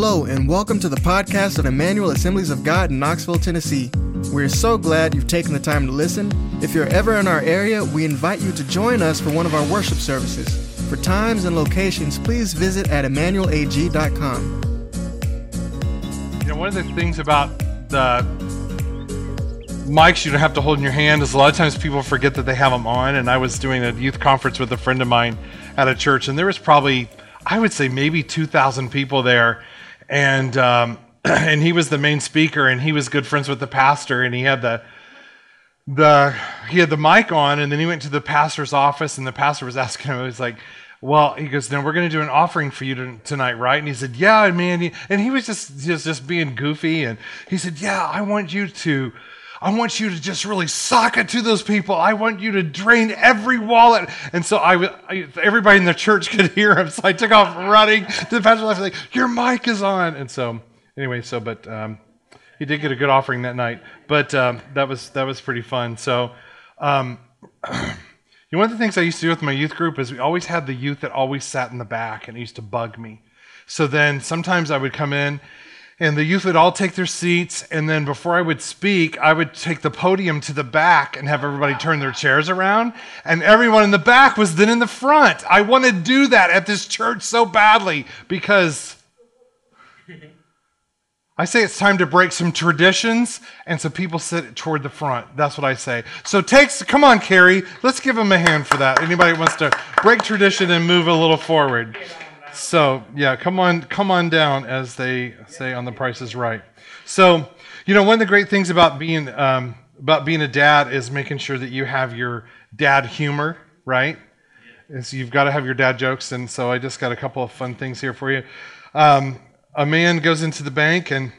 Hello, and welcome to the podcast of Emmanuel Assemblies of God in Knoxville, Tennessee. We're so glad you've taken the time to listen. If you're ever in our area, we invite you to join us for one of our worship services. For times and locations, please visit at emmanuelag.com. You know, one of the things about the mics you don't have to hold in your hand is a lot of times people forget that they have them on. And I was doing a youth conference with a friend of mine at a church, and there was probably, I would say, maybe 2,000 people there. And, um, and he was the main speaker, and he was good friends with the pastor, and he had the the he had the mic on, and then he went to the pastor's office, and the pastor was asking him, he was like, well, he goes, no, we're going to do an offering for you to, tonight, right? And he said, yeah, man. And he was just, just, just being goofy. And he said, yeah, I want you to, I want you to just really sock it to those people. I want you to drain every wallet. And so I, I everybody in the church could hear him. So I took off running to the pastor's office, like, your mic is on. And so, anyway, so, but, um, he did get a good offering that night, but um, that was that was pretty fun. So, um, one of the things I used to do with my youth group is we always had the youth that always sat in the back, and it used to bug me. So then sometimes I would come in, and the youth would all take their seats, and then before I would speak, I would take the podium to the back and have everybody turn their chairs around, and everyone in the back was then in the front. I want to do that at this church so badly because. I say it's time to break some traditions, and so people sit toward the front. That's what I say. So takes, come on, Carrie, let's give them a hand for that. Anybody wants to break tradition and move a little forward? So yeah, come on, come on down, as they say on The Price is Right. So you know, one of the great things about being um, about being a dad is making sure that you have your dad humor, right? Is you've got to have your dad jokes, and so I just got a couple of fun things here for you. Um, a man goes into the bank and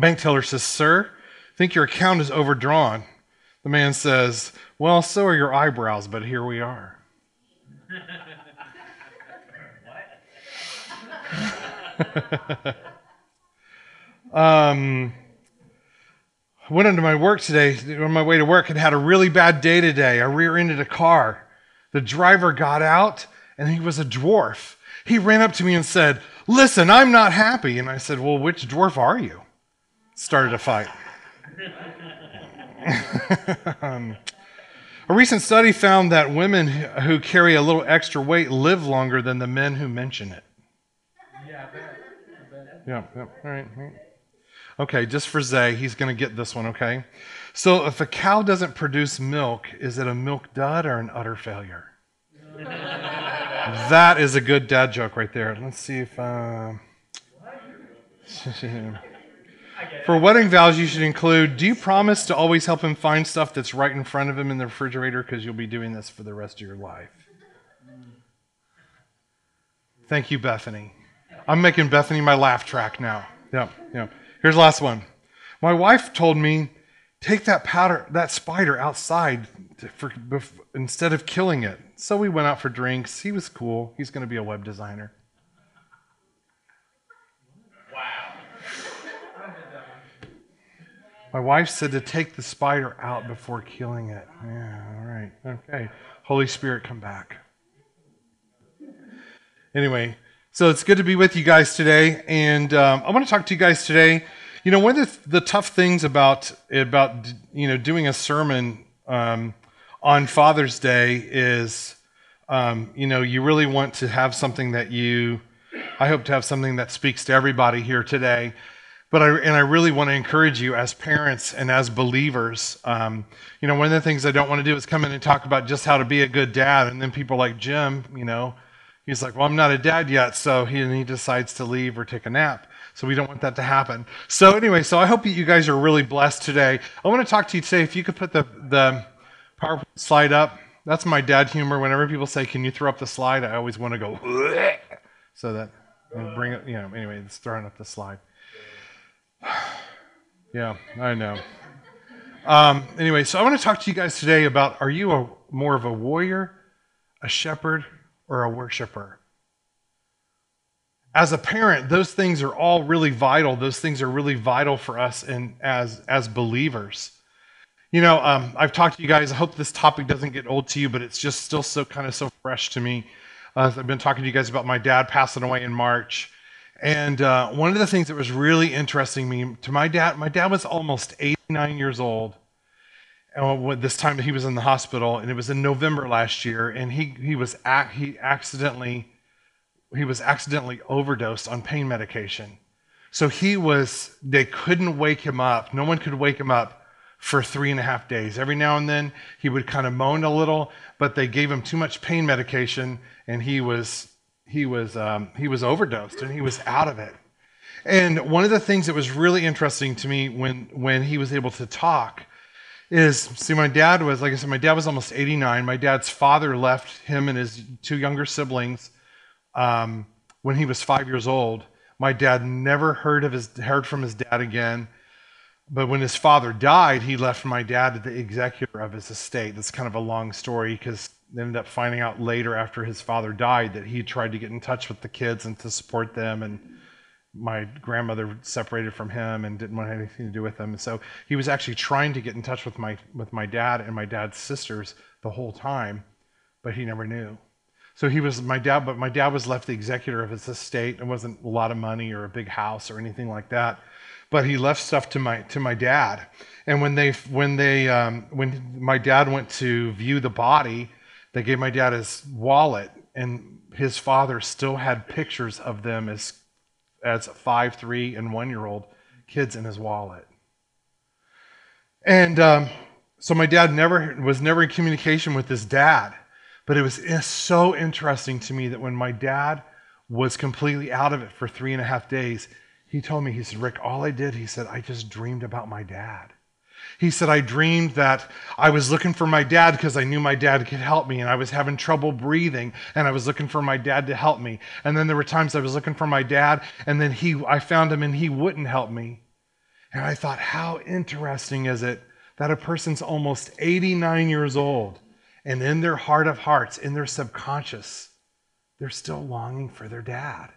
bank teller says, Sir, I think your account is overdrawn. The man says, Well, so are your eyebrows, but here we are. um, I went into my work today, on my way to work, and had a really bad day today. I rear ended a car. The driver got out, and he was a dwarf. He ran up to me and said, Listen, I'm not happy. And I said, Well, which dwarf are you? Started a fight. um, a recent study found that women who carry a little extra weight live longer than the men who mention it. Yeah, I bet. I bet. Yeah, yeah. All right. All right. Okay, just for Zay, he's going to get this one, okay? So if a cow doesn't produce milk, is it a milk dud or an utter failure? That is a good dad joke right there. Let's see if. Uh, for wedding vows, you should include Do you promise to always help him find stuff that's right in front of him in the refrigerator because you'll be doing this for the rest of your life? Thank you, Bethany. I'm making Bethany my laugh track now. Yeah, yeah. Here's the last one. My wife told me, take that powder, that spider outside to, for, instead of killing it. So we went out for drinks. He was cool. He's going to be a web designer. Wow. My wife said to take the spider out before killing it. Yeah, all right. Okay. Holy Spirit, come back. Anyway, so it's good to be with you guys today. And um, I want to talk to you guys today. You know, one of the, the tough things about, about you know, doing a sermon um, on Father's Day is, um, you know, you really want to have something that you, I hope to have something that speaks to everybody here today. But I, and I really want to encourage you as parents and as believers. Um, you know, one of the things I don't want to do is come in and talk about just how to be a good dad. And then people like Jim, you know, he's like, well, I'm not a dad yet. So he, he decides to leave or take a nap. So we don't want that to happen. So anyway, so I hope you guys are really blessed today. I want to talk to you today. If you could put the, the PowerPoint slide up. That's my dad humor. Whenever people say, "Can you throw up the slide?" I always want to go so that bring it. You know. Anyway, it's throwing up the slide. yeah, I know. Um, anyway, so I want to talk to you guys today about: Are you a more of a warrior, a shepherd, or a worshiper? As a parent, those things are all really vital. Those things are really vital for us and as as believers. You know, um, I've talked to you guys. I hope this topic doesn't get old to you, but it's just still so kind of so fresh to me. Uh, I've been talking to you guys about my dad passing away in March, And uh, one of the things that was really interesting me to my dad, my dad was almost 89 years old. And this time he was in the hospital, and it was in November last year, and he he was ac- he accidentally he was accidentally overdosed on pain medication. So he was they couldn't wake him up. No one could wake him up for three and a half days. Every now and then he would kind of moan a little, but they gave him too much pain medication, and he was he was um, he was overdosed and he was out of it. And one of the things that was really interesting to me when when he was able to talk is see my dad was like I said my dad was almost 89. My dad's father left him and his two younger siblings um, when he was five years old. My dad never heard of his heard from his dad again. But when his father died, he left my dad the executor of his estate. That's kind of a long story because they ended up finding out later after his father died that he tried to get in touch with the kids and to support them and my grandmother separated from him and didn't want anything to do with him. so he was actually trying to get in touch with my with my dad and my dad's sisters the whole time but he never knew. So he was my dad but my dad was left the executor of his estate. It wasn't a lot of money or a big house or anything like that but he left stuff to my to my dad. And when they when they um, when my dad went to view the body they gave my dad his wallet, and his father still had pictures of them as as five, three, and one year old kids in his wallet. And um, so my dad never was never in communication with his dad, but it was so interesting to me that when my dad was completely out of it for three and a half days, he told me, he said, Rick, all I did, he said, I just dreamed about my dad. He said, I dreamed that I was looking for my dad because I knew my dad could help me, and I was having trouble breathing, and I was looking for my dad to help me. And then there were times I was looking for my dad, and then he, I found him, and he wouldn't help me. And I thought, how interesting is it that a person's almost 89 years old, and in their heart of hearts, in their subconscious, they're still longing for their dad.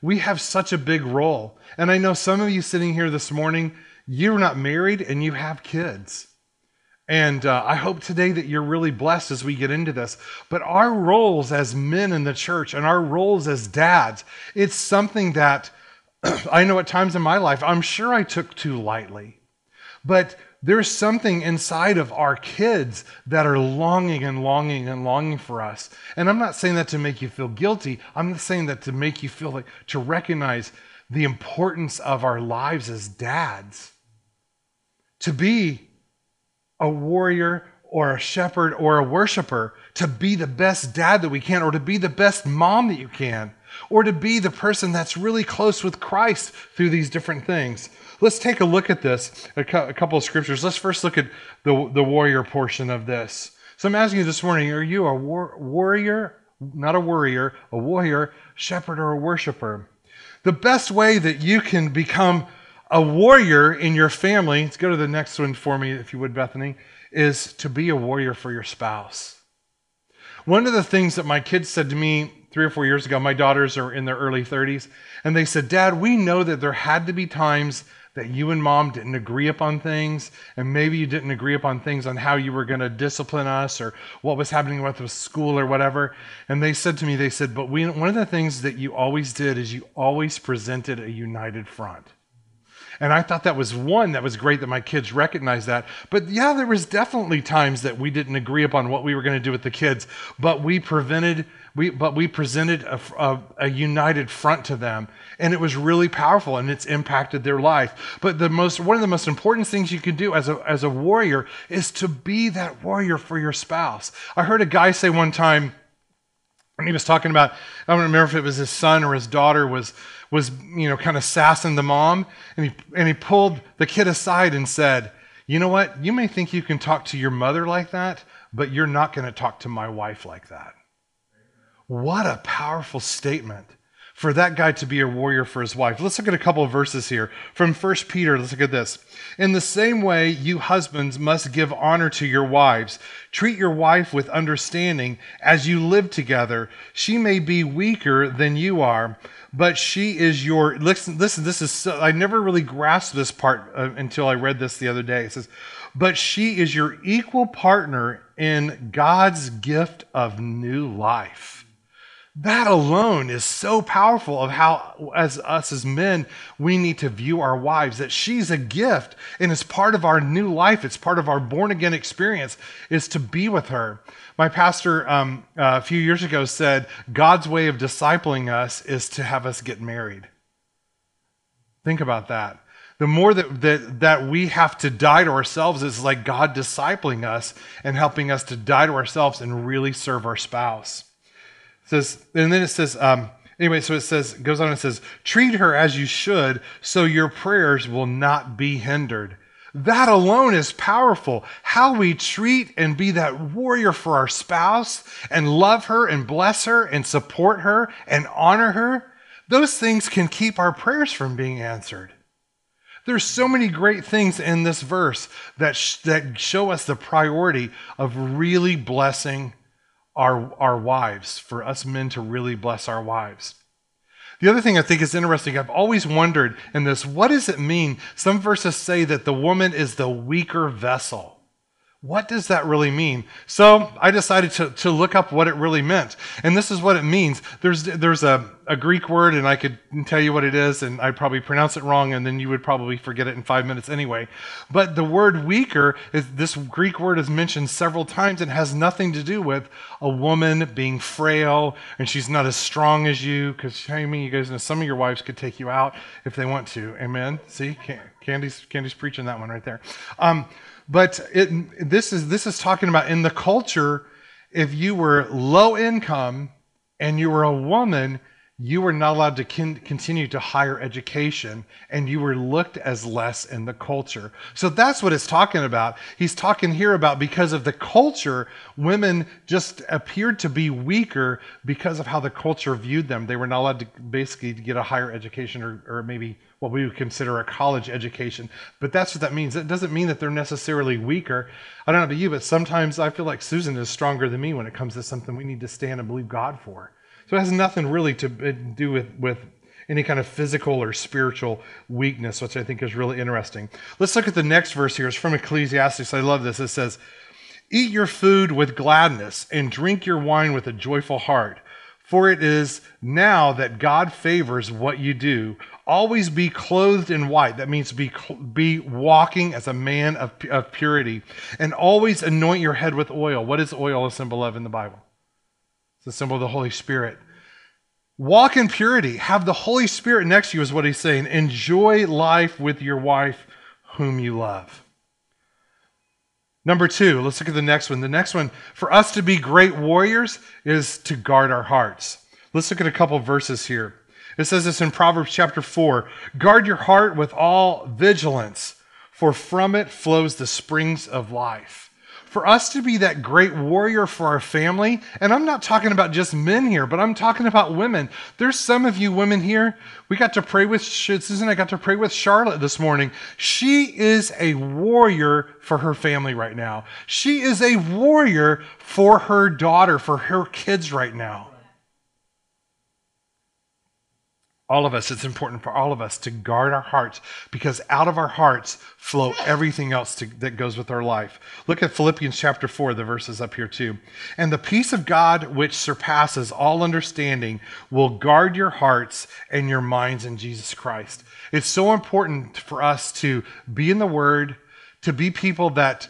We have such a big role. And I know some of you sitting here this morning, you're not married and you have kids. And uh, I hope today that you're really blessed as we get into this. But our roles as men in the church and our roles as dads, it's something that I know at times in my life, I'm sure I took too lightly. But there's something inside of our kids that are longing and longing and longing for us. And I'm not saying that to make you feel guilty. I'm not saying that to make you feel like, to recognize the importance of our lives as dads to be a warrior or a shepherd or a worshiper, to be the best dad that we can, or to be the best mom that you can, or to be the person that's really close with Christ through these different things. Let's take a look at this, a, couple of scriptures. Let's first look at the, the warrior portion of this. So I'm asking you this morning are you a war, warrior, not a warrior, a warrior, shepherd, or a worshiper? The best way that you can become a warrior in your family, let's go to the next one for me, if you would, Bethany, is to be a warrior for your spouse. One of the things that my kids said to me three or four years ago, my daughters are in their early 30s, and they said, Dad, we know that there had to be times that you and mom didn't agree upon things, and maybe you didn't agree upon things on how you were going to discipline us or what was happening with the school or whatever. And they said to me, they said, but we, one of the things that you always did is you always presented a united front. And I thought that was one that was great that my kids recognized that. But yeah, there was definitely times that we didn't agree upon what we were going to do with the kids, but we prevented we but we presented a, a, a, united front to them and it was really powerful and it's impacted their life but the most one of the most important things you can do as a as a warrior is to be that warrior for your spouse i heard a guy say one time and he was talking about i don't remember if it was his son or his daughter was was, you know, kind of sassing the mom, and he, and he pulled the kid aside and said, You know what? You may think you can talk to your mother like that, but you're not going to talk to my wife like that. What a powerful statement for that guy to be a warrior for his wife. Let's look at a couple of verses here. From 1 Peter, let's look at this. In the same way, you husbands must give honor to your wives. Treat your wife with understanding as you live together. She may be weaker than you are but she is your listen listen this is so, i never really grasped this part uh, until i read this the other day it says but she is your equal partner in god's gift of new life That alone is so powerful of how, as us as men, we need to view our wives. That she's a gift and it's part of our new life. It's part of our born again experience is to be with her. My pastor um, uh, a few years ago said God's way of discipling us is to have us get married. Think about that. The more that, that, that we have to die to ourselves is like God discipling us and helping us to die to ourselves and really serve our spouse says, and then it says, um, anyway, so it says, goes on and says, treat her as you should, so your prayers will not be hindered. That alone is powerful. How we treat and be that warrior for our spouse and love her and bless her and support her and honor her, those things can keep our prayers from being answered. There's so many great things in this verse that, sh- that show us the priority of really blessing our, our wives, for us men to really bless our wives. The other thing I think is interesting, I've always wondered in this what does it mean? Some verses say that the woman is the weaker vessel. What does that really mean? So I decided to, to look up what it really meant. And this is what it means. There's, there's a, a Greek word, and I could tell you what it is, and I'd probably pronounce it wrong, and then you would probably forget it in five minutes anyway. But the word weaker, is, this Greek word is mentioned several times and has nothing to do with a woman being frail and she's not as strong as you. Because, I mean, you guys know some of your wives could take you out if they want to. Amen? See? Candy's, Candy's preaching that one right there. Um, but it, this, is, this is talking about in the culture, if you were low income and you were a woman, you were not allowed to con- continue to higher education and you were looked as less in the culture. So that's what it's talking about. He's talking here about because of the culture, women just appeared to be weaker because of how the culture viewed them. They were not allowed to basically get a higher education or, or maybe what we would consider a college education. But that's what that means. It doesn't mean that they're necessarily weaker. I don't know about you, but sometimes I feel like Susan is stronger than me when it comes to something we need to stand and believe God for. So it has nothing really to eh, do with, with any kind of physical or spiritual weakness, which I think is really interesting. Let's look at the next verse here. It's from Ecclesiastes. I love this. It says, Eat your food with gladness and drink your wine with a joyful heart. For it is now that God favors what you do. Always be clothed in white. That means be, be walking as a man of, of purity. And always anoint your head with oil. What is oil a symbol of in the Bible? It's a symbol of the Holy Spirit. Walk in purity. Have the Holy Spirit next to you, is what he's saying. Enjoy life with your wife, whom you love. Number two, let's look at the next one. The next one, for us to be great warriors, is to guard our hearts. Let's look at a couple verses here. It says this in Proverbs chapter 4 Guard your heart with all vigilance, for from it flows the springs of life. For us to be that great warrior for our family, and I'm not talking about just men here, but I'm talking about women. There's some of you women here. We got to pray with Susan, I got to pray with Charlotte this morning. She is a warrior for her family right now. She is a warrior for her daughter, for her kids right now. All of us, it's important for all of us to guard our hearts because out of our hearts flow everything else to, that goes with our life. Look at Philippians chapter 4, the verses up here too. And the peace of God, which surpasses all understanding, will guard your hearts and your minds in Jesus Christ. It's so important for us to be in the Word, to be people that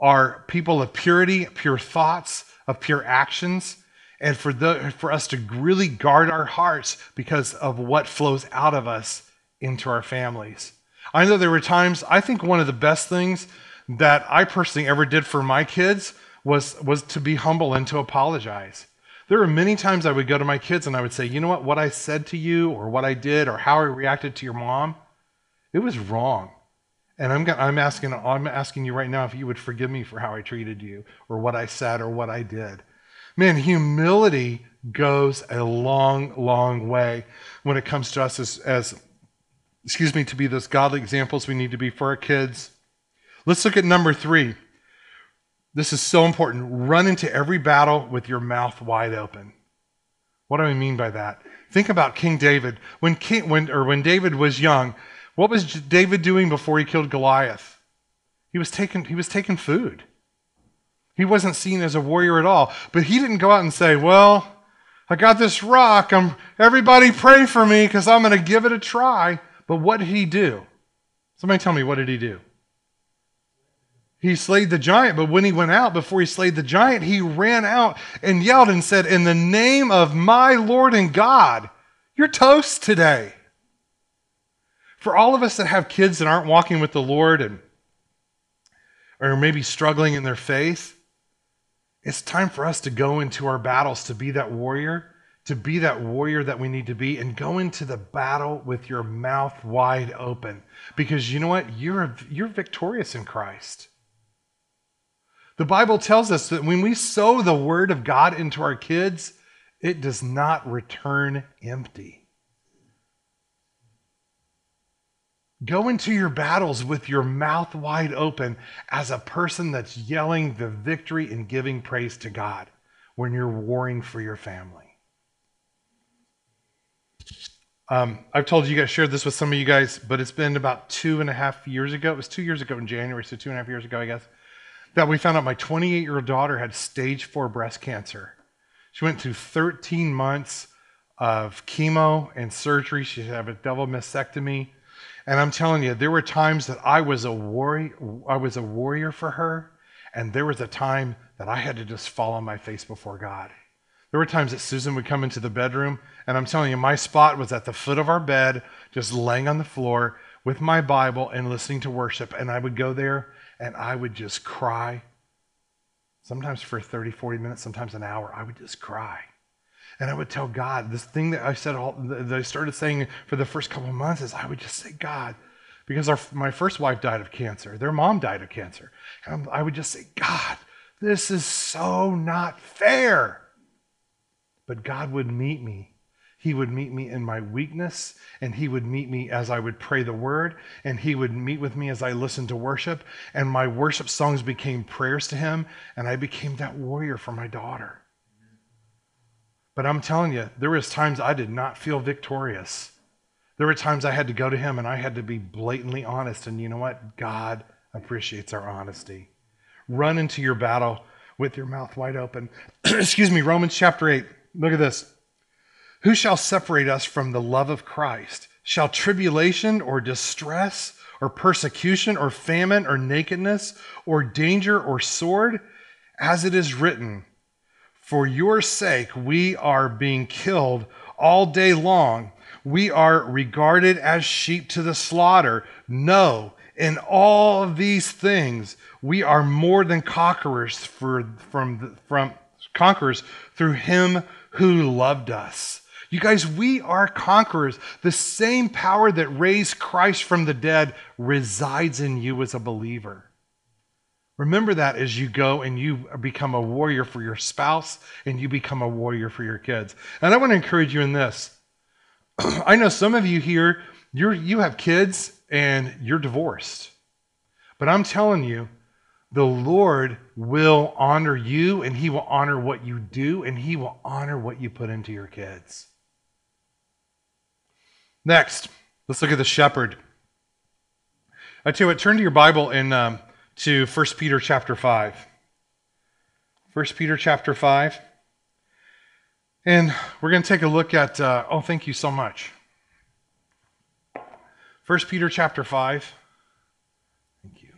are people of purity, pure thoughts, of pure actions and for, the, for us to really guard our hearts because of what flows out of us into our families. I know there were times, I think one of the best things that I personally ever did for my kids was, was to be humble and to apologize. There were many times I would go to my kids and I would say, you know what, what I said to you or what I did or how I reacted to your mom, it was wrong. And I'm, I'm, asking, I'm asking you right now if you would forgive me for how I treated you or what I said or what I did. Man, humility goes a long, long way when it comes to us as, as excuse me, to be those godly examples we need to be for our kids. Let's look at number three. This is so important. Run into every battle with your mouth wide open. What do I mean by that? Think about King David. When King, when, or when David was young, what was David doing before he killed Goliath? He was taking, he was taking food. He wasn't seen as a warrior at all. But he didn't go out and say, Well, I got this rock. I'm, everybody pray for me because I'm going to give it a try. But what did he do? Somebody tell me, what did he do? He slayed the giant, but when he went out, before he slayed the giant, he ran out and yelled and said, In the name of my Lord and God, you're toast today. For all of us that have kids that aren't walking with the Lord and or maybe struggling in their faith, it's time for us to go into our battles to be that warrior, to be that warrior that we need to be, and go into the battle with your mouth wide open. Because you know what? You're, you're victorious in Christ. The Bible tells us that when we sow the word of God into our kids, it does not return empty. Go into your battles with your mouth wide open as a person that's yelling the victory and giving praise to God when you're warring for your family. Um, I've told you guys, shared this with some of you guys, but it's been about two and a half years ago. It was two years ago in January, so two and a half years ago, I guess, that we found out my 28 year old daughter had stage four breast cancer. She went through 13 months of chemo and surgery. She had a double mastectomy. And I'm telling you, there were times that I was a warrior, I was a warrior for her, and there was a time that I had to just fall on my face before God. There were times that Susan would come into the bedroom, and I'm telling you, my spot was at the foot of our bed, just laying on the floor with my Bible and listening to worship. And I would go there and I would just cry. Sometimes for 30, 40 minutes, sometimes an hour, I would just cry. And I would tell God this thing that I said, all, that I started saying for the first couple of months is I would just say, God, because our, my first wife died of cancer, their mom died of cancer. And I would just say, God, this is so not fair. But God would meet me. He would meet me in my weakness, and He would meet me as I would pray the word, and He would meet with me as I listened to worship. And my worship songs became prayers to Him, and I became that warrior for my daughter. But I'm telling you, there was times I did not feel victorious. There were times I had to go to him and I had to be blatantly honest. And you know what? God appreciates our honesty. Run into your battle with your mouth wide open. Excuse me, Romans chapter 8. Look at this. Who shall separate us from the love of Christ? Shall tribulation or distress or persecution or famine or nakedness or danger or sword? As it is written, for your sake, we are being killed all day long. We are regarded as sheep to the slaughter. No, in all of these things, we are more than conquerors for, from, from conquerors through him who loved us. You guys, we are conquerors. The same power that raised Christ from the dead resides in you as a believer. Remember that as you go and you become a warrior for your spouse and you become a warrior for your kids. And I want to encourage you in this. I know some of you here, you you have kids and you're divorced. But I'm telling you, the Lord will honor you and he will honor what you do and he will honor what you put into your kids. Next, let's look at the shepherd. I tell you what, turn to your Bible in um, to 1 Peter chapter 5. 1 Peter chapter 5. And we're going to take a look at, uh, oh, thank you so much. 1 Peter chapter 5. Thank you.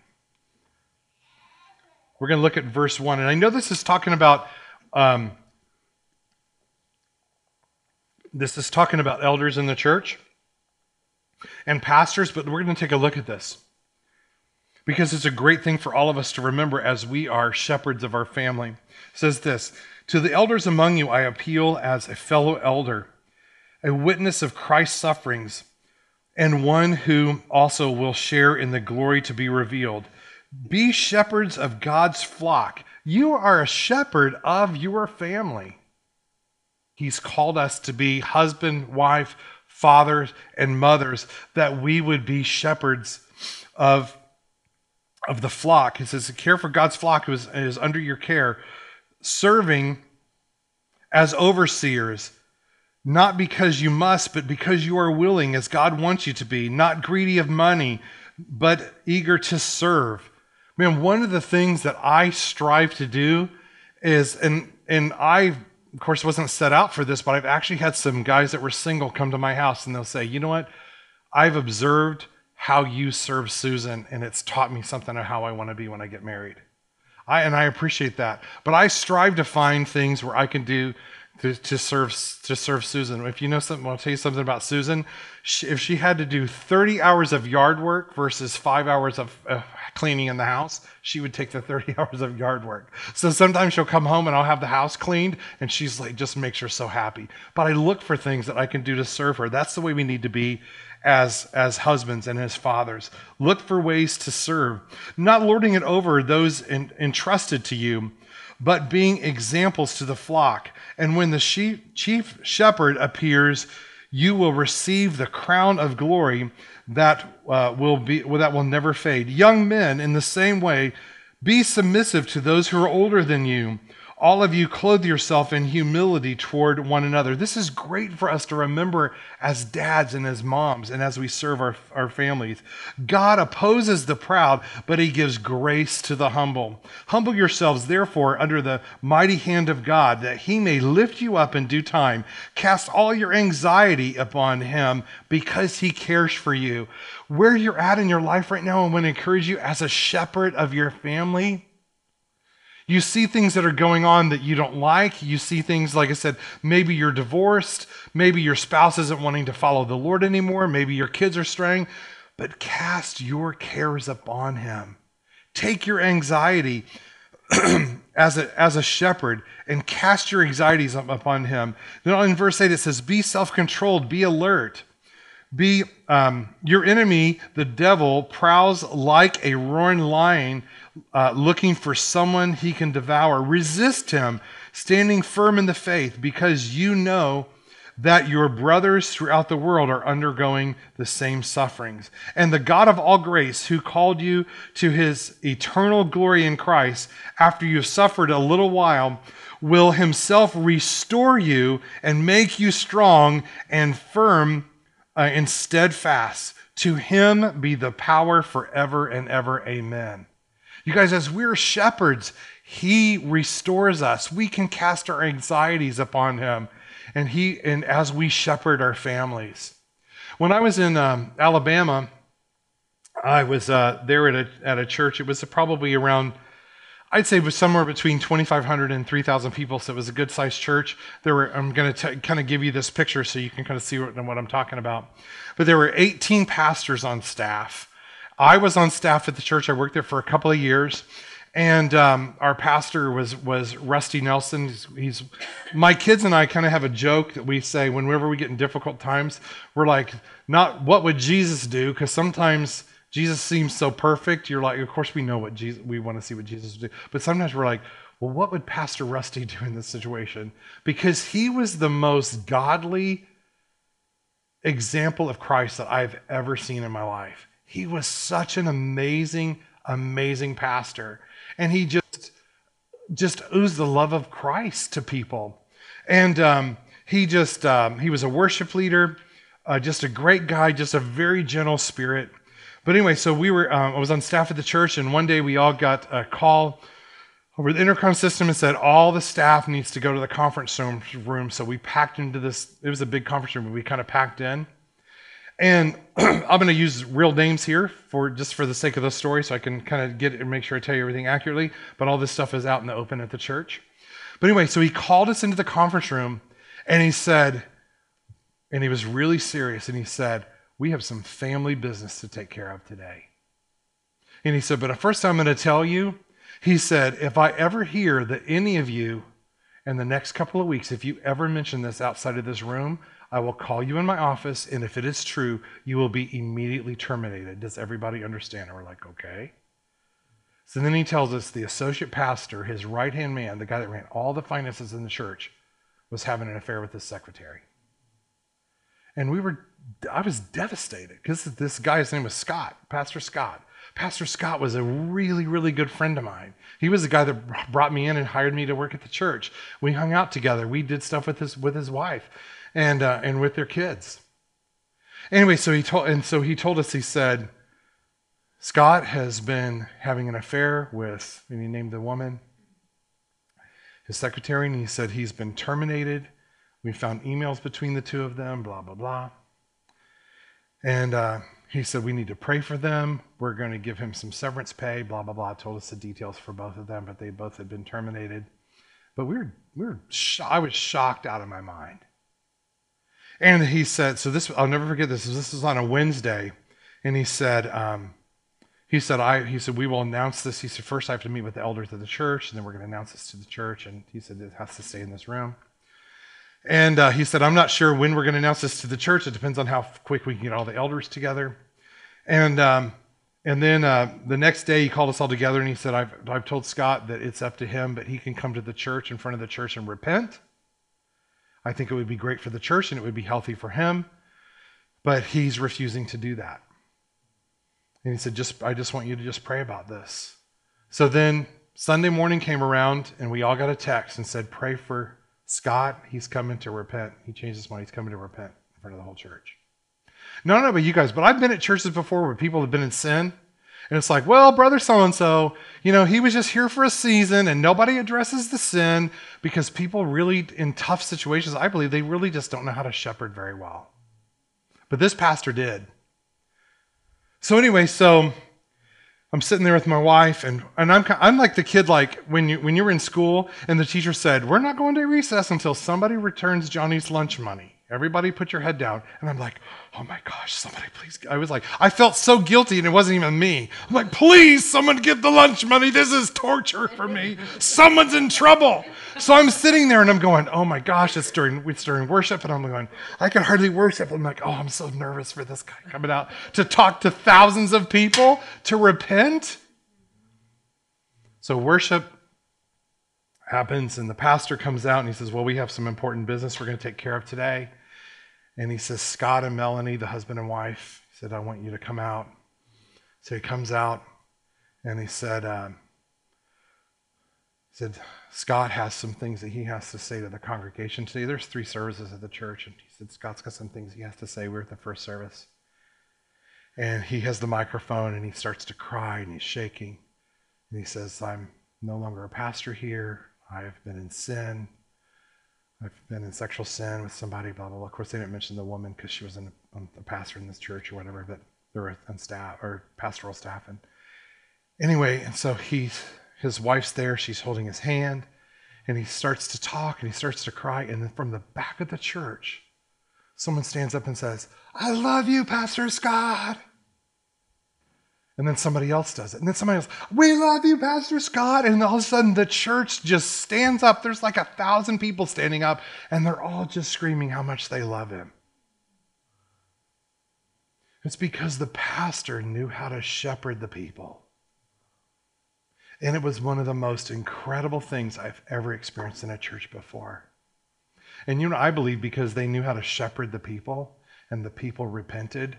We're going to look at verse 1. And I know this is talking about. Um, this is talking about elders in the church and pastors, but we're going to take a look at this because it's a great thing for all of us to remember as we are shepherds of our family. It says this To the elders among you, I appeal as a fellow elder, a witness of Christ's sufferings, and one who also will share in the glory to be revealed. Be shepherds of God's flock. You are a shepherd of your family. He's called us to be husband, wife, fathers, and mothers, that we would be shepherds of of the flock. He says, to care for God's flock who is, is under your care, serving as overseers, not because you must, but because you are willing, as God wants you to be, not greedy of money, but eager to serve. Man, one of the things that I strive to do is, and and I of course, wasn't set out for this, but I've actually had some guys that were single come to my house and they'll say, you know what? I've observed how you serve Susan, and it's taught me something of how I want to be when I get married. I, and I appreciate that. But I strive to find things where I can do to, to serve to serve Susan. If you know something, I'll tell you something about Susan. She, if she had to do 30 hours of yard work versus five hours of uh, cleaning in the house, she would take the 30 hours of yard work. So sometimes she'll come home and I'll have the house cleaned, and she's like, just makes her so happy. But I look for things that I can do to serve her. That's the way we need to be as, as husbands and as fathers. Look for ways to serve, not lording it over those in, entrusted to you, but being examples to the flock. And when the chief shepherd appears, you will receive the crown of glory that uh, will be well, that will never fade. Young men, in the same way, be submissive to those who are older than you all of you clothe yourself in humility toward one another. This is great for us to remember as dads and as moms and as we serve our, our families. God opposes the proud, but he gives grace to the humble. Humble yourselves, therefore, under the mighty hand of God, that he may lift you up in due time. Cast all your anxiety upon him because he cares for you. Where you're at in your life right now, I want to encourage you as a shepherd of your family you see things that are going on that you don't like. You see things, like I said, maybe you're divorced. Maybe your spouse isn't wanting to follow the Lord anymore. Maybe your kids are straying. But cast your cares upon Him. Take your anxiety as, a, as a shepherd and cast your anxieties upon Him. Then in verse 8 it says, Be self controlled, be alert. Be um, your enemy, the devil, prowls like a roaring lion uh, looking for someone he can devour. Resist him, standing firm in the faith, because you know that your brothers throughout the world are undergoing the same sufferings. And the God of all grace, who called you to his eternal glory in Christ, after you have suffered a little while, will himself restore you and make you strong and firm uh, and steadfast. To him be the power forever and ever. Amen. You guys, as we're shepherds, He restores us. We can cast our anxieties upon Him, and He and as we shepherd our families. When I was in um, Alabama, I was uh, there at a, at a church. It was probably around, I'd say, it was somewhere between 2,500 and 3,000 people. So it was a good sized church. There were. I'm going to kind of give you this picture so you can kind of see what, what I'm talking about. But there were 18 pastors on staff. I was on staff at the church. I worked there for a couple of years. And um, our pastor was was Rusty Nelson. He's, he's my kids and I kind of have a joke that we say whenever we get in difficult times, we're like, not what would Jesus do? Because sometimes Jesus seems so perfect. You're like, of course we know what Jesus. We want to see what Jesus would do, but sometimes we're like, well, what would Pastor Rusty do in this situation? Because he was the most godly example of Christ that I've ever seen in my life. He was such an amazing, amazing pastor. And he just, just oozed the love of Christ to people. And um, he just, um, he was a worship leader, uh, just a great guy, just a very gentle spirit. But anyway, so we were, um, I was on staff at the church, and one day we all got a call over the intercom system and said all the staff needs to go to the conference room. So we packed into this, it was a big conference room, but we kind of packed in. And I'm going to use real names here for just for the sake of the story, so I can kind of get and make sure I tell you everything accurately. But all this stuff is out in the open at the church. But anyway, so he called us into the conference room, and he said, and he was really serious, and he said, "We have some family business to take care of today." And he said, "But first, I'm going to tell you." He said, "If I ever hear that any of you, in the next couple of weeks, if you ever mention this outside of this room, I will call you in my office, and if it is true, you will be immediately terminated. Does everybody understand? And we're like, okay. So then he tells us the associate pastor, his right hand man, the guy that ran all the finances in the church, was having an affair with his secretary. And we were, I was devastated because this guy's name was Scott, Pastor Scott. Pastor Scott was a really, really good friend of mine. He was the guy that brought me in and hired me to work at the church. We hung out together. We did stuff with his with his wife and, uh, and with their kids. Anyway, so he told, and so he told us, he said, Scott has been having an affair with, and he named the woman. his secretary, and he said he's been terminated. We found emails between the two of them, blah, blah, blah. And uh, he said, We need to pray for them. We're going to give him some severance pay, blah, blah, blah. Told us the details for both of them, but they both had been terminated. But we were, we were sh- I was shocked out of my mind. And he said, So this, I'll never forget this. This was on a Wednesday. And he said, um, he said, I, he said, we will announce this. He said, first I have to meet with the elders of the church, and then we're going to announce this to the church. And he said, it has to stay in this room. And uh, he said, I'm not sure when we're going to announce this to the church. It depends on how quick we can get all the elders together. And, um, and then uh, the next day he called us all together and he said, I've, I've told Scott that it's up to him, but he can come to the church in front of the church and repent. I think it would be great for the church and it would be healthy for him. But he's refusing to do that. And he said, just, I just want you to just pray about this. So then Sunday morning came around and we all got a text and said, pray for Scott. He's coming to repent. He changed his mind. He's coming to repent in front of the whole church. No, no, don't you guys, but I've been at churches before where people have been in sin. And it's like, well, brother so and so, you know, he was just here for a season and nobody addresses the sin because people really, in tough situations, I believe they really just don't know how to shepherd very well. But this pastor did. So anyway, so I'm sitting there with my wife, and, and I'm, I'm like the kid, like when you, when you were in school and the teacher said, We're not going to recess until somebody returns Johnny's lunch money. Everybody put your head down. And I'm like, oh my gosh, somebody please. I was like, I felt so guilty and it wasn't even me. I'm like, please, someone give the lunch money. This is torture for me. Someone's in trouble. So I'm sitting there and I'm going, oh my gosh, it's during, it's during worship. And I'm going, I can hardly worship. I'm like, oh, I'm so nervous for this guy coming out to talk to thousands of people to repent. So worship happens and the pastor comes out and he says, well, we have some important business we're going to take care of today. And he says, Scott and Melanie, the husband and wife, said, I want you to come out. So he comes out and he said, um, he said, Scott has some things that he has to say to the congregation today. There's three services at the church, and he said, Scott's got some things he has to say. We're at the first service. And he has the microphone and he starts to cry and he's shaking. And he says, I'm no longer a pastor here. I have been in sin. I've been in sexual sin with somebody, blah, blah, blah. Of course, they didn't mention the woman because she was in a, um, a, pastor in this church or whatever, but they were on staff or pastoral staff. And anyway, and so he, his wife's there. She's holding his hand, and he starts to talk and he starts to cry. And then from the back of the church, someone stands up and says, I love you, Pastor Scott. And then somebody else does it. And then somebody else, we love you, Pastor Scott. And all of a sudden the church just stands up. There's like a thousand people standing up, and they're all just screaming how much they love him. It's because the pastor knew how to shepherd the people. And it was one of the most incredible things I've ever experienced in a church before. And you know, I believe because they knew how to shepherd the people and the people repented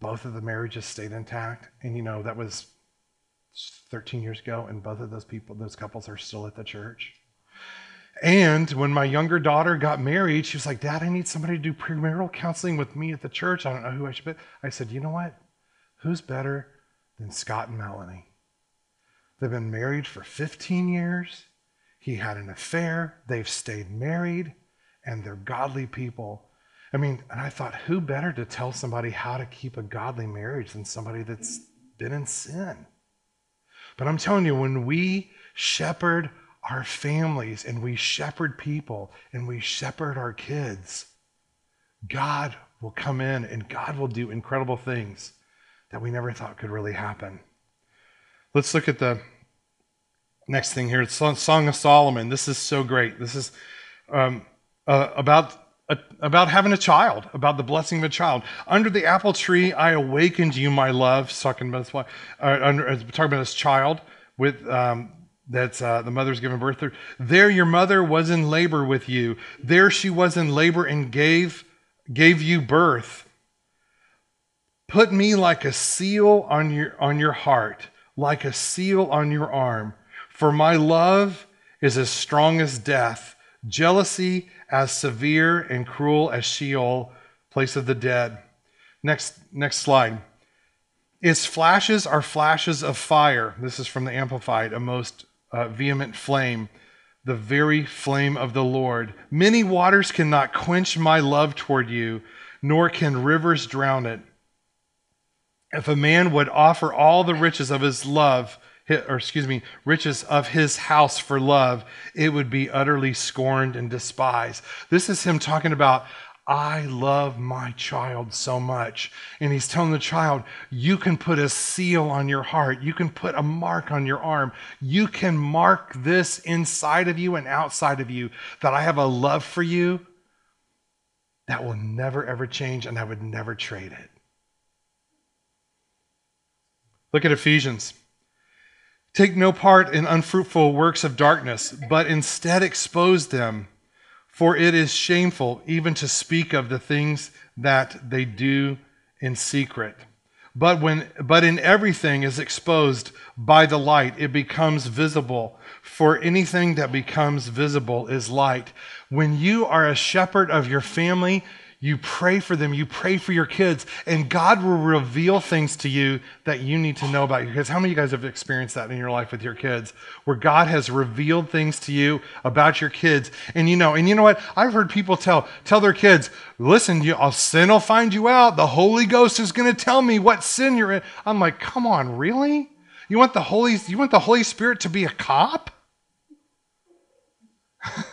both of the marriages stayed intact. And you know, that was 13 years ago, and both of those people, those couples are still at the church. And when my younger daughter got married, she was like, Dad, I need somebody to do premarital counseling with me at the church. I don't know who I should be. I said, You know what? Who's better than Scott and Melanie? They've been married for 15 years. He had an affair. They've stayed married, and they're godly people. I mean, and I thought, who better to tell somebody how to keep a godly marriage than somebody that's been in sin? But I'm telling you, when we shepherd our families and we shepherd people and we shepherd our kids, God will come in and God will do incredible things that we never thought could really happen. Let's look at the next thing here. It's Song of Solomon. This is so great. This is um, uh, about about having a child, about the blessing of a child. Under the apple tree, I awakened you, my love. Talking about this, uh, under, talking about this child with um, that's uh, the mother's given birth to. There, your mother was in labor with you. There, she was in labor and gave gave you birth. Put me like a seal on your on your heart, like a seal on your arm. For my love is as strong as death. Jealousy as severe and cruel as Sheol, place of the dead. Next, next slide. Its flashes are flashes of fire. This is from the Amplified, a most uh, vehement flame. the very flame of the Lord. Many waters cannot quench my love toward you, nor can rivers drown it. If a man would offer all the riches of his love, or excuse me, riches of his house for love, it would be utterly scorned and despised. This is him talking about, I love my child so much. And he's telling the child, you can put a seal on your heart. You can put a mark on your arm. You can mark this inside of you and outside of you that I have a love for you that will never, ever change, and I would never trade it. Look at Ephesians. Take no part in unfruitful works of darkness, but instead expose them. For it is shameful even to speak of the things that they do in secret. But when but in everything is exposed by the light, it becomes visible. For anything that becomes visible is light. When you are a shepherd of your family, you pray for them, you pray for your kids, and God will reveal things to you that you need to know about your kids. How many of you guys have experienced that in your life with your kids? Where God has revealed things to you about your kids. And you know, and you know what? I've heard people tell tell their kids, listen, you'll sin will find you out. The Holy Ghost is going to tell me what sin you're in. I'm like, come on, really? You want the Holy you want the Holy Spirit to be a cop?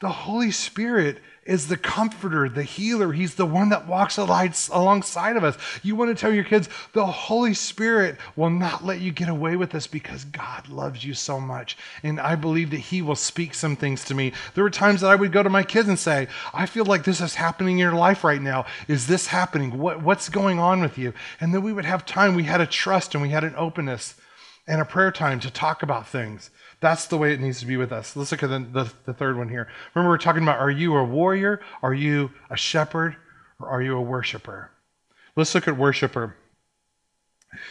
the Holy Spirit is the comforter, the healer. He's the one that walks alongside of us. You want to tell your kids, the Holy Spirit will not let you get away with this because God loves you so much. And I believe that He will speak some things to me. There were times that I would go to my kids and say, I feel like this is happening in your life right now. Is this happening? What, what's going on with you? And then we would have time. We had a trust and we had an openness and a prayer time to talk about things. That's the way it needs to be with us. Let's look at the, the, the third one here. Remember, we're talking about are you a warrior? Are you a shepherd? Or are you a worshiper? Let's look at worshiper.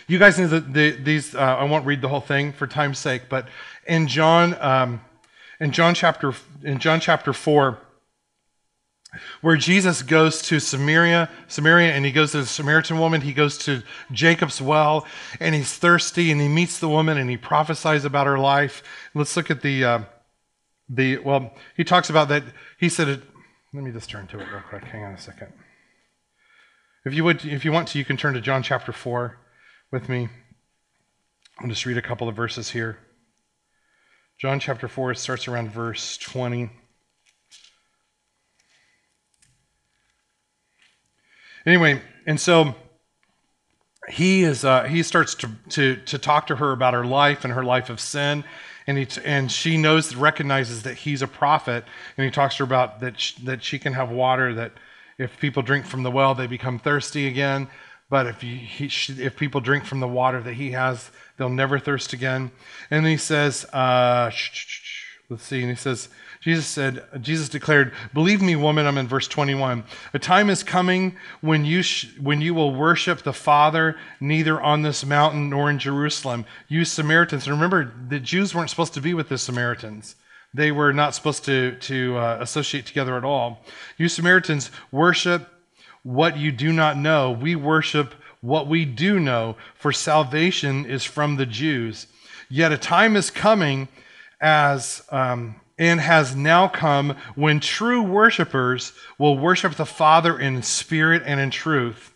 You guys know that the, these, uh, I won't read the whole thing for time's sake, but in John, um, in John chapter, in John chapter 4, where Jesus goes to Samaria, Samaria, and he goes to the Samaritan woman. He goes to Jacob's well, and he's thirsty, and he meets the woman, and he prophesies about her life. Let's look at the uh, the well. He talks about that. He said, it, "Let me just turn to it real quick. Hang on a second. If you would, if you want to, you can turn to John chapter four with me. I'll just read a couple of verses here. John chapter four starts around verse twenty. Anyway, and so he is uh, he starts to, to to talk to her about her life and her life of sin, and he and she knows recognizes that he's a prophet, and he talks to her about that sh- that she can have water that if people drink from the well they become thirsty again, but if you, he, if people drink from the water that he has they'll never thirst again. And he says, uh, let's see, and he says Jesus said, Jesus declared, Believe me, woman, I'm in verse 21. A time is coming when you, sh- when you will worship the Father neither on this mountain nor in Jerusalem. You Samaritans, remember, the Jews weren't supposed to be with the Samaritans. They were not supposed to, to uh, associate together at all. You Samaritans worship what you do not know. We worship what we do know, for salvation is from the Jews. Yet a time is coming as. Um, and has now come when true worshipers will worship the Father in spirit and in truth.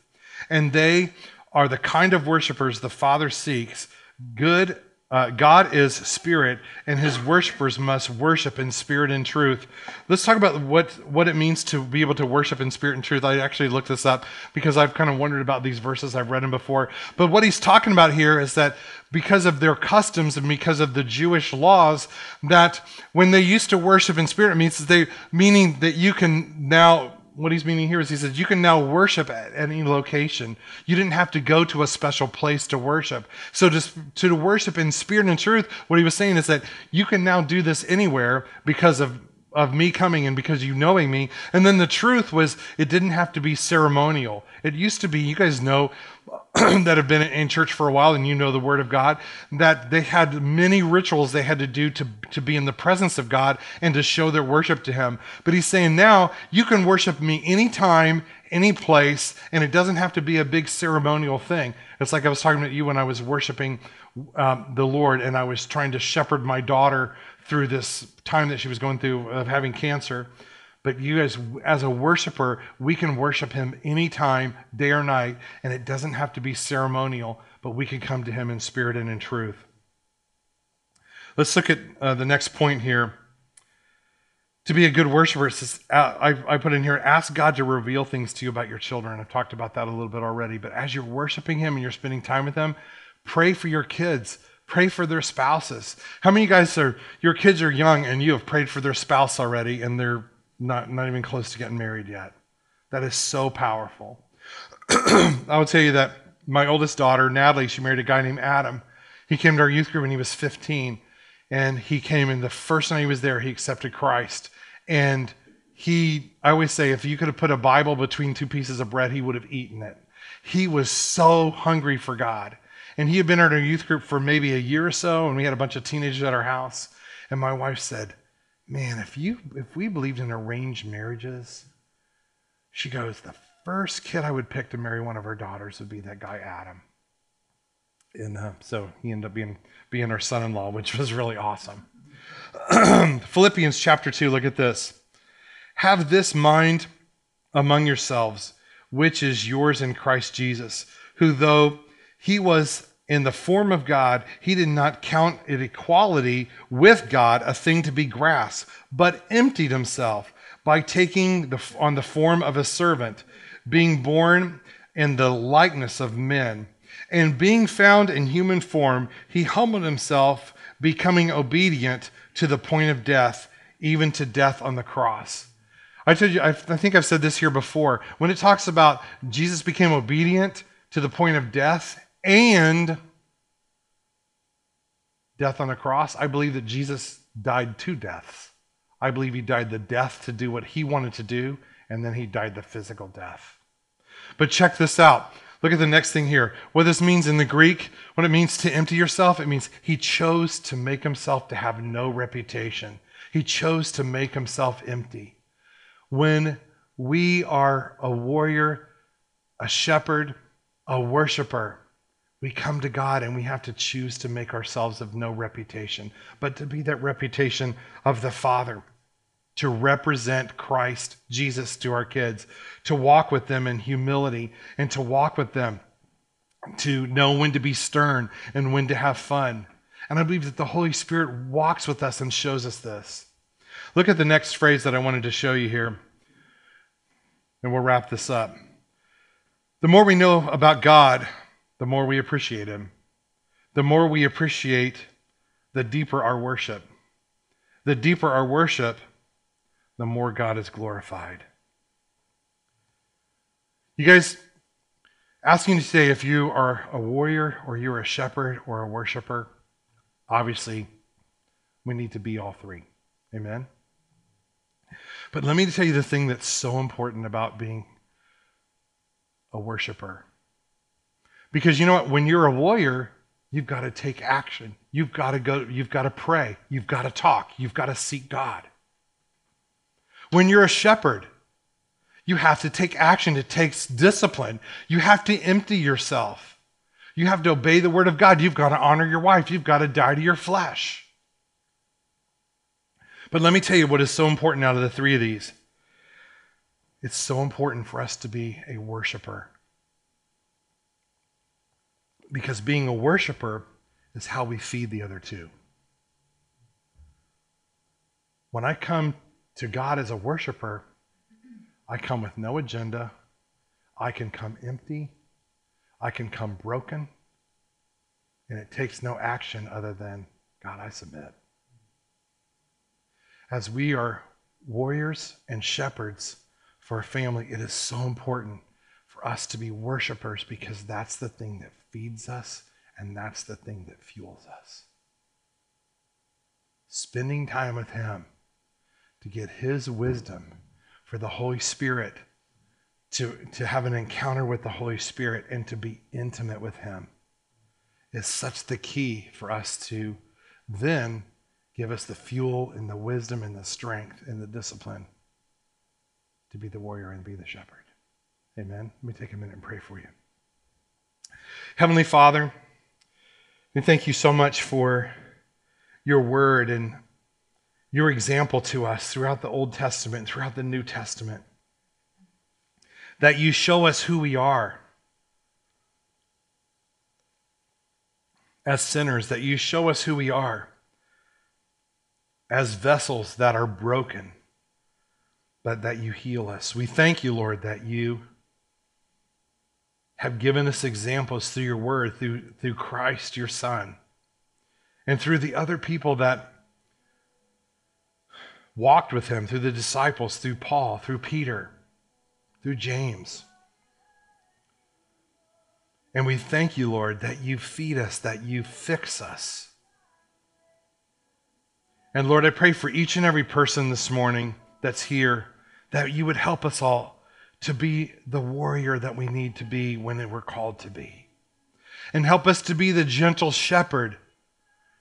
And they are the kind of worshipers the Father seeks. Good uh, God is spirit, and his worshipers must worship in spirit and truth. Let's talk about what, what it means to be able to worship in spirit and truth. I actually looked this up because I've kind of wondered about these verses. I've read them before. But what he's talking about here is that because of their customs and because of the Jewish laws, that when they used to worship in spirit, means they meaning that you can now what he's meaning here is he says you can now worship at any location. You didn't have to go to a special place to worship. So to, to worship in spirit and truth, what he was saying is that you can now do this anywhere because of of me coming and because you knowing me. And then the truth was it didn't have to be ceremonial. It used to be, you guys know that have been in church for a while and you know the word of God, that they had many rituals they had to do to, to be in the presence of God and to show their worship to Him. But He's saying now you can worship me anytime, any place, and it doesn't have to be a big ceremonial thing. It's like I was talking to you when I was worshiping um, the Lord and I was trying to shepherd my daughter through this time that she was going through of having cancer. But you, as, as a worshiper, we can worship Him anytime, day or night, and it doesn't have to be ceremonial, but we can come to Him in spirit and in truth. Let's look at uh, the next point here. To be a good worshiper, says, uh, I, I put in here, ask God to reveal things to you about your children. I've talked about that a little bit already. But as you're worshiping Him and you're spending time with Him, pray for your kids. Pray for their spouses. How many of you guys are, your kids are young and you have prayed for their spouse already and they're not, not even close to getting married yet. That is so powerful. I will tell you that my oldest daughter, Natalie, she married a guy named Adam. He came to our youth group when he was 15. And he came, and the first night he was there, he accepted Christ. And he, I always say, if you could have put a Bible between two pieces of bread, he would have eaten it. He was so hungry for God. And he had been in our youth group for maybe a year or so, and we had a bunch of teenagers at our house. And my wife said, man, if you if we believed in arranged marriages, she goes, the first kid I would pick to marry one of our daughters would be that guy Adam. And uh, so he ended up being being our son-in-law, which was really awesome. Philippians chapter two. Look at this. Have this mind among yourselves, which is yours in Christ Jesus, who though he was in the form of God, he did not count it equality with God a thing to be grasped, but emptied himself by taking the, on the form of a servant, being born in the likeness of men. And being found in human form, he humbled himself, becoming obedient to the point of death, even to death on the cross. I told you, I think I've said this here before. When it talks about Jesus became obedient to the point of death, and death on a cross, I believe that Jesus died two deaths. I believe he died the death to do what he wanted to do, and then he died the physical death. But check this out. Look at the next thing here. What this means in the Greek, what it means to empty yourself, it means he chose to make himself to have no reputation. He chose to make himself empty. When we are a warrior, a shepherd, a worshiper, we come to God and we have to choose to make ourselves of no reputation, but to be that reputation of the Father, to represent Christ, Jesus, to our kids, to walk with them in humility and to walk with them, to know when to be stern and when to have fun. And I believe that the Holy Spirit walks with us and shows us this. Look at the next phrase that I wanted to show you here, and we'll wrap this up. The more we know about God, the more we appreciate Him. The more we appreciate, the deeper our worship. The deeper our worship, the more God is glorified. You guys, asking today if you are a warrior or you're a shepherd or a worshiper, obviously, we need to be all three. Amen? But let me tell you the thing that's so important about being a worshiper because you know what? When you're a warrior, you've got to take action. You've got to go, you've got to pray. You've got to talk. You've got to seek God. When you're a shepherd, you have to take action. It takes discipline. You have to empty yourself. You have to obey the word of God. You've got to honor your wife. You've got to die to your flesh. But let me tell you what is so important out of the three of these. It's so important for us to be a worshiper. Because being a worshiper is how we feed the other two. When I come to God as a worshiper, I come with no agenda. I can come empty. I can come broken. And it takes no action other than, God, I submit. As we are warriors and shepherds for a family, it is so important us to be worshipers because that's the thing that feeds us, and that's the thing that fuels us. Spending time with Him to get His wisdom for the Holy Spirit, to, to have an encounter with the Holy Spirit, and to be intimate with Him is such the key for us to then give us the fuel and the wisdom and the strength and the discipline to be the warrior and be the shepherd. Amen. Let me take a minute and pray for you. Heavenly Father, We thank you so much for your word and your example to us throughout the Old Testament, throughout the New Testament. That you show us who we are as sinners, that you show us who we are as vessels that are broken, but that you heal us. We thank you, Lord, that you have given us examples through your word, through, through Christ, your Son, and through the other people that walked with him, through the disciples, through Paul, through Peter, through James. And we thank you, Lord, that you feed us, that you fix us. And Lord, I pray for each and every person this morning that's here that you would help us all to be the warrior that we need to be when we're called to be. And help us to be the gentle shepherd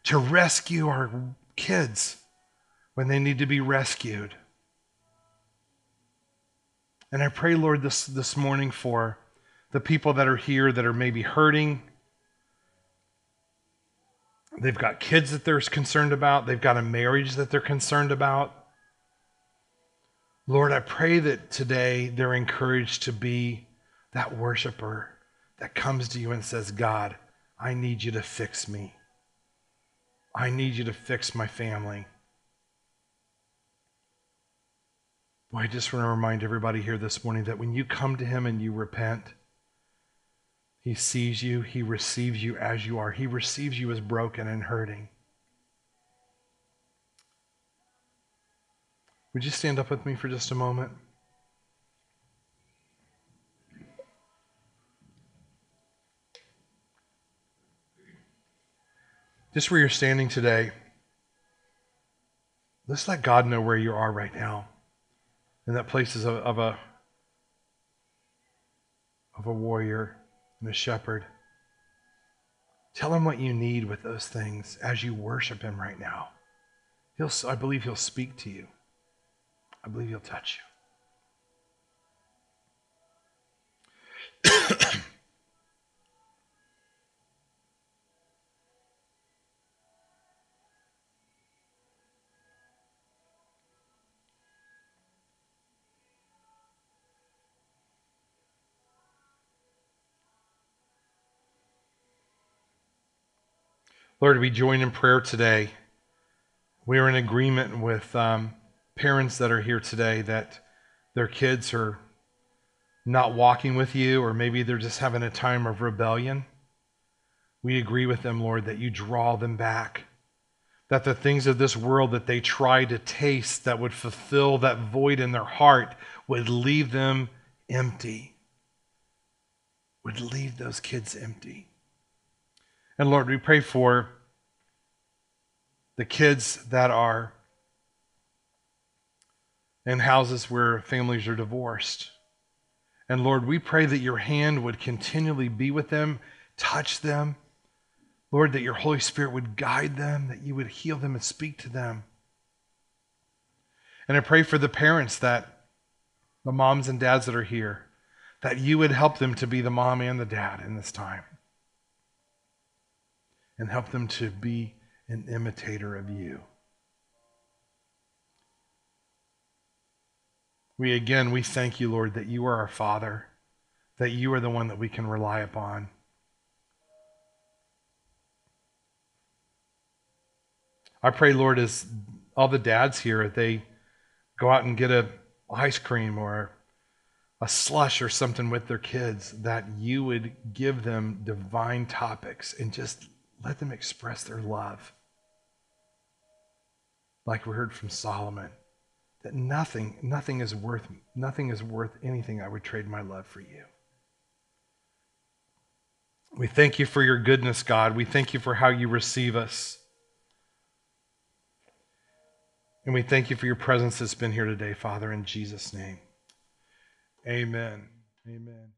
to rescue our kids when they need to be rescued. And I pray, Lord, this, this morning for the people that are here that are maybe hurting. They've got kids that they're concerned about, they've got a marriage that they're concerned about. Lord, I pray that today they're encouraged to be that worshiper that comes to you and says, God, I need you to fix me. I need you to fix my family. Boy, I just want to remind everybody here this morning that when you come to Him and you repent, He sees you, He receives you as you are, He receives you as broken and hurting. Would you stand up with me for just a moment? Just where you're standing today, let's let God know where you are right now. And that place is of, of a of a warrior and a shepherd. Tell him what you need with those things as you worship him right now. He'll, I believe he'll speak to you. I believe he'll touch you. Lord, we join in prayer today. We are in agreement with um, parents that are here today that their kids are not walking with you, or maybe they're just having a time of rebellion. We agree with them, Lord, that you draw them back. That the things of this world that they try to taste that would fulfill that void in their heart would leave them empty, would leave those kids empty. And Lord, we pray for the kids that are in houses where families are divorced. And Lord, we pray that your hand would continually be with them, touch them. Lord, that your Holy Spirit would guide them, that you would heal them and speak to them. And I pray for the parents that, the moms and dads that are here, that you would help them to be the mom and the dad in this time. And help them to be an imitator of you. We again, we thank you, Lord, that you are our Father, that you are the one that we can rely upon. I pray, Lord, as all the dads here, they go out and get a ice cream or a slush or something with their kids, that you would give them divine topics and just let them express their love. Like we heard from Solomon that nothing, nothing is worth, nothing is worth anything I would trade my love for you. We thank you for your goodness, God. We thank you for how you receive us. And we thank you for your presence that's been here today, Father, in Jesus' name. Amen. Amen.